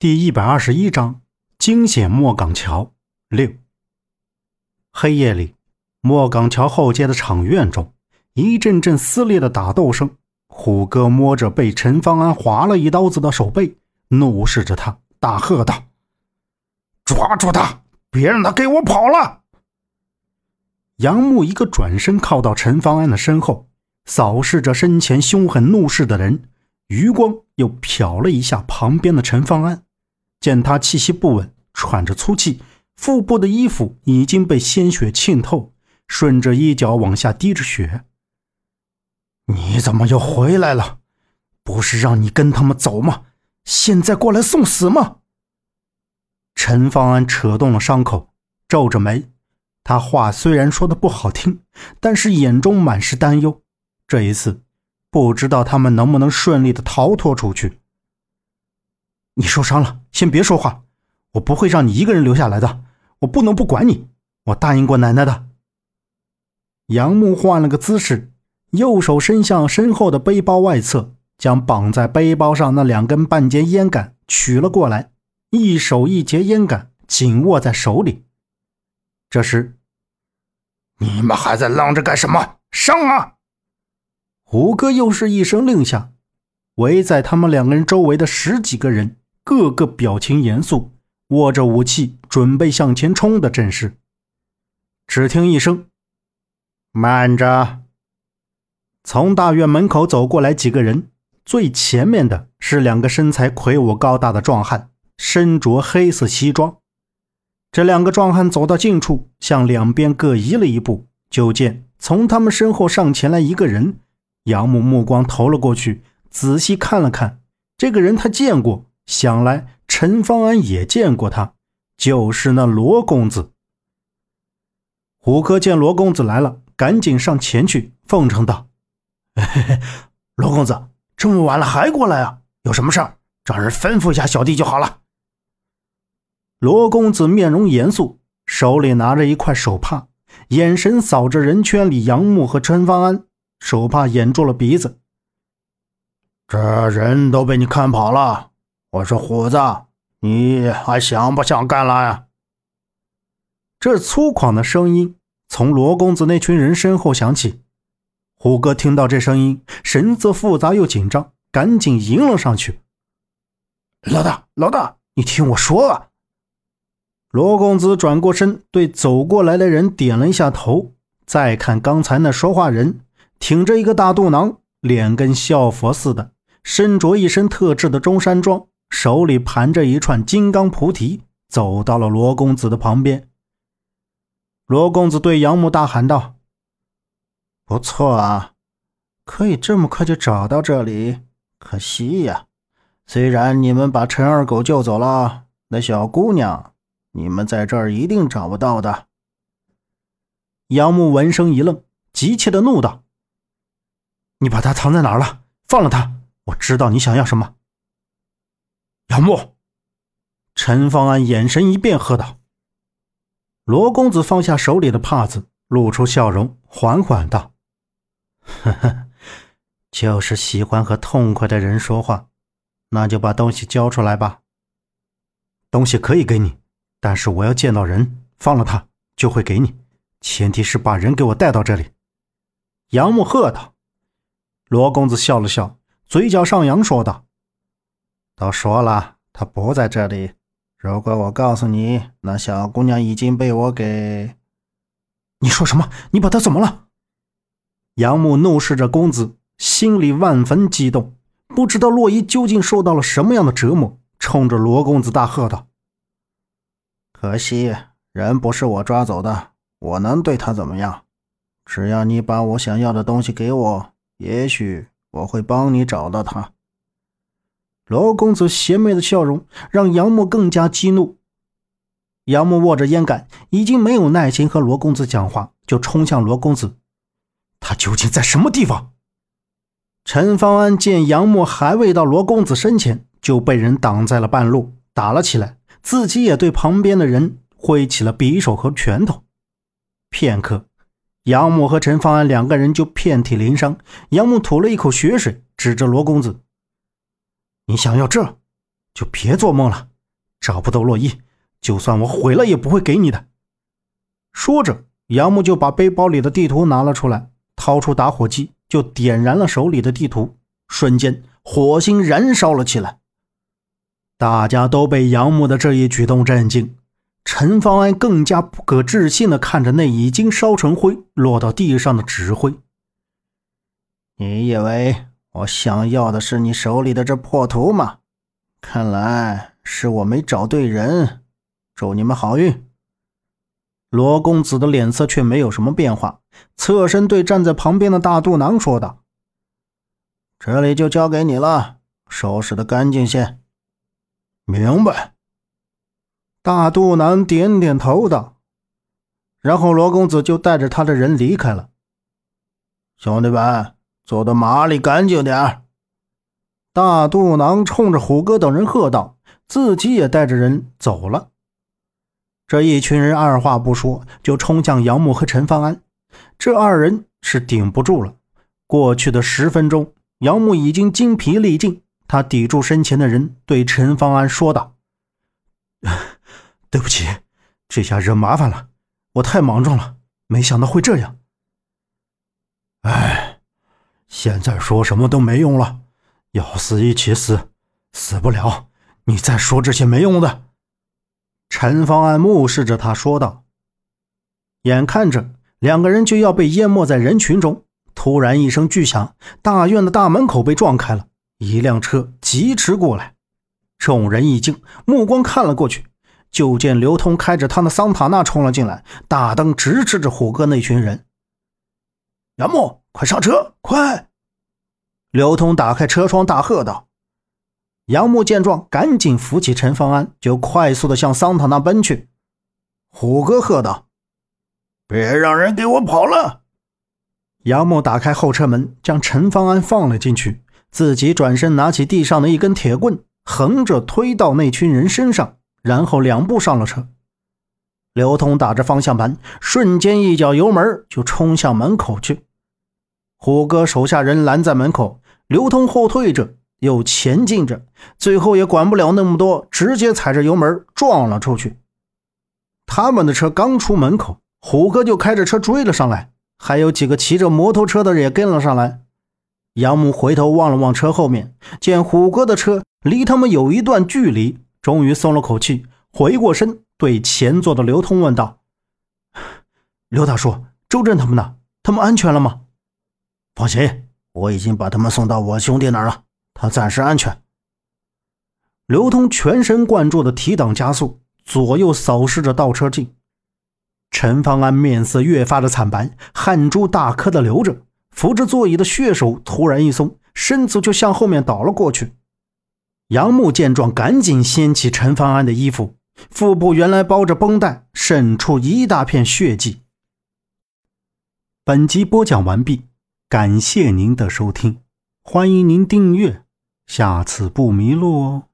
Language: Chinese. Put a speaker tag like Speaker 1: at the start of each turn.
Speaker 1: 第一百二十一章惊险莫岗桥六。黑夜里，莫岗桥后街的场院中，一阵阵撕裂的打斗声。虎哥摸着被陈方安划了一刀子的手背，怒视着他，大喝道：“
Speaker 2: 抓住他，别让他给我跑了！”
Speaker 1: 杨木一个转身，靠到陈方安的身后，扫视着身前凶狠怒视的人，余光又瞟了一下旁边的陈方安。见他气息不稳，喘着粗气，腹部的衣服已经被鲜血浸透，顺着衣角往下滴着血。
Speaker 2: 你怎么又回来了？不是让你跟他们走吗？现在过来送死吗？
Speaker 1: 陈方安扯动了伤口，皱着眉。他话虽然说的不好听，但是眼中满是担忧。这一次，不知道他们能不能顺利的逃脱出去。你受伤了，先别说话。我不会让你一个人留下来的。我不能不管你。我答应过奶奶的。杨木换了个姿势，右手伸向身后的背包外侧，将绑在背包上那两根半截烟杆取了过来，一手一截烟杆紧握在手里。这时，
Speaker 2: 你们还在愣着干什么？上啊！
Speaker 1: 胡歌又是一声令下，围在他们两个人周围的十几个人。个个表情严肃，握着武器准备向前冲的阵势。只听一声：“慢着！”从大院门口走过来几个人，最前面的是两个身材魁梧高大的壮汉，身着黑色西装。这两个壮汉走到近处，向两边各移了一步，就见从他们身后上前来一个人。杨木目光投了过去，仔细看了看，这个人他见过。想来陈方安也见过他，就是那罗公子。虎哥见罗公子来了，赶紧上前去奉承道：“
Speaker 2: 罗公子，这么晚了还过来啊？有什么事儿，找人吩咐一下小弟就好了。”
Speaker 1: 罗公子面容严肃，手里拿着一块手帕，眼神扫着人圈里杨木和陈方安，手帕掩住了鼻子。
Speaker 2: 这人都被你看跑了。我说虎子，你还想不想干了呀？
Speaker 1: 这粗犷的声音从罗公子那群人身后响起。虎哥听到这声音，神色复杂又紧张，赶紧迎了上去。
Speaker 2: 老大，老大，你听我说啊！
Speaker 1: 罗公子转过身，对走过来的人点了一下头。再看刚才那说话人，挺着一个大肚囊，脸跟笑佛似的，身着一身特制的中山装。手里盘着一串金刚菩提，走到了罗公子的旁边。罗公子对杨木大喊道：“不错啊，可以这么快就找到这里。可惜呀，虽然你们把陈二狗救走了，那小姑娘，你们在这儿一定找不到的。”杨木闻声一愣，急切的怒道：“你把他藏在哪儿了？放了他！我知道你想要什么。”
Speaker 2: 杨木，
Speaker 1: 陈方安眼神一变，喝道：“罗公子，放下手里的帕子，露出笑容，缓缓道：‘呵呵，就是喜欢和痛快的人说话，那就把东西交出来吧。东西可以给你，但是我要见到人，放了他就会给你，前提是把人给我带到这里。’”杨木喝道。罗公子笑了笑，嘴角上扬，说道。都说了，他不在这里。如果我告诉你，那小姑娘已经被我给……你说什么？你把她怎么了？杨木怒视着公子，心里万分激动，不知道洛伊究竟受到了什么样的折磨，冲着罗公子大喝道：“可惜人不是我抓走的，我能对他怎么样？只要你把我想要的东西给我，也许我会帮你找到他。”罗公子邪魅的笑容让杨木更加激怒。杨木握着烟杆，已经没有耐心和罗公子讲话，就冲向罗公子。他究竟在什么地方？陈方安见杨木还未到罗公子身前，就被人挡在了半路，打了起来，自己也对旁边的人挥起了匕首和拳头。片刻，杨木和陈方安两个人就遍体鳞伤。杨木吐了一口血水，指着罗公子。你想要这，就别做梦了。找不到洛伊，就算我毁了也不会给你的。说着，杨木就把背包里的地图拿了出来，掏出打火机就点燃了手里的地图，瞬间火星燃烧了起来。大家都被杨木的这一举动震惊，陈方安更加不可置信地看着那已经烧成灰、落到地上的纸灰。
Speaker 2: 你以为我想要的是你手里的这破图吗？看来是我没找对人。祝你们好运。
Speaker 1: 罗公子的脸色却没有什么变化，侧身对站在旁边的大肚囊说道：“
Speaker 2: 这里就交给你了，收拾的干净些。”
Speaker 3: 明白。
Speaker 1: 大肚腩点点头道，然后罗公子就带着他的人离开了。
Speaker 2: 兄弟们，走到马里干净点
Speaker 1: 大肚囊冲着虎哥等人喝道，自己也带着人走了。这一群人二话不说就冲向杨木和陈方安，这二人是顶不住了。过去的十分钟，杨木已经精疲力尽，他抵住身前的人，对陈方安说道：“ 对不起，这下惹麻烦了，我太莽撞了，没想到会这样。
Speaker 3: 哎，现在说什么都没用了，要死一起死，死不了，你再说这些没用的。”
Speaker 1: 陈方安目视着他说道：“眼看着两个人就要被淹没在人群中，突然一声巨响，大院的大门口被撞开了，一辆车疾驰过来。众人一惊，目光看了过去，就见刘通开着他的桑塔纳冲了进来，大灯直指着虎哥那群人。
Speaker 2: 杨木，快上车，快！”
Speaker 1: 刘通打开车窗，大喝道。杨木见状，赶紧扶起陈方安，就快速的向桑塔纳奔去。
Speaker 2: 虎哥喝道：“别让人给我跑了！”
Speaker 1: 杨木打开后车门，将陈方安放了进去，自己转身拿起地上的一根铁棍，横着推到那群人身上，然后两步上了车。刘通打着方向盘，瞬间一脚油门就冲向门口去。虎哥手下人拦在门口，刘通后退着。又前进着，最后也管不了那么多，直接踩着油门撞了出去。他们的车刚出门口，虎哥就开着车追了上来，还有几个骑着摩托车的人也跟了上来。杨木回头望了望车后面，见虎哥的车离他们有一段距离，终于松了口气，回过身对前座的刘通问道：“刘大叔，周震他们呢？他们安全了吗？”“
Speaker 2: 放心，我已经把他们送到我兄弟那儿了。”他暂时安全。
Speaker 1: 刘通全神贯注的提档加速，左右扫视着倒车镜。陈方安面色越发的惨白，汗珠大颗的流着，扶着座椅的血手突然一松，身子就向后面倒了过去。杨木见状，赶紧掀起陈方安的衣服，腹部原来包着绷带，渗出一大片血迹。本集播讲完毕，感谢您的收听，欢迎您订阅。下次不迷路哦。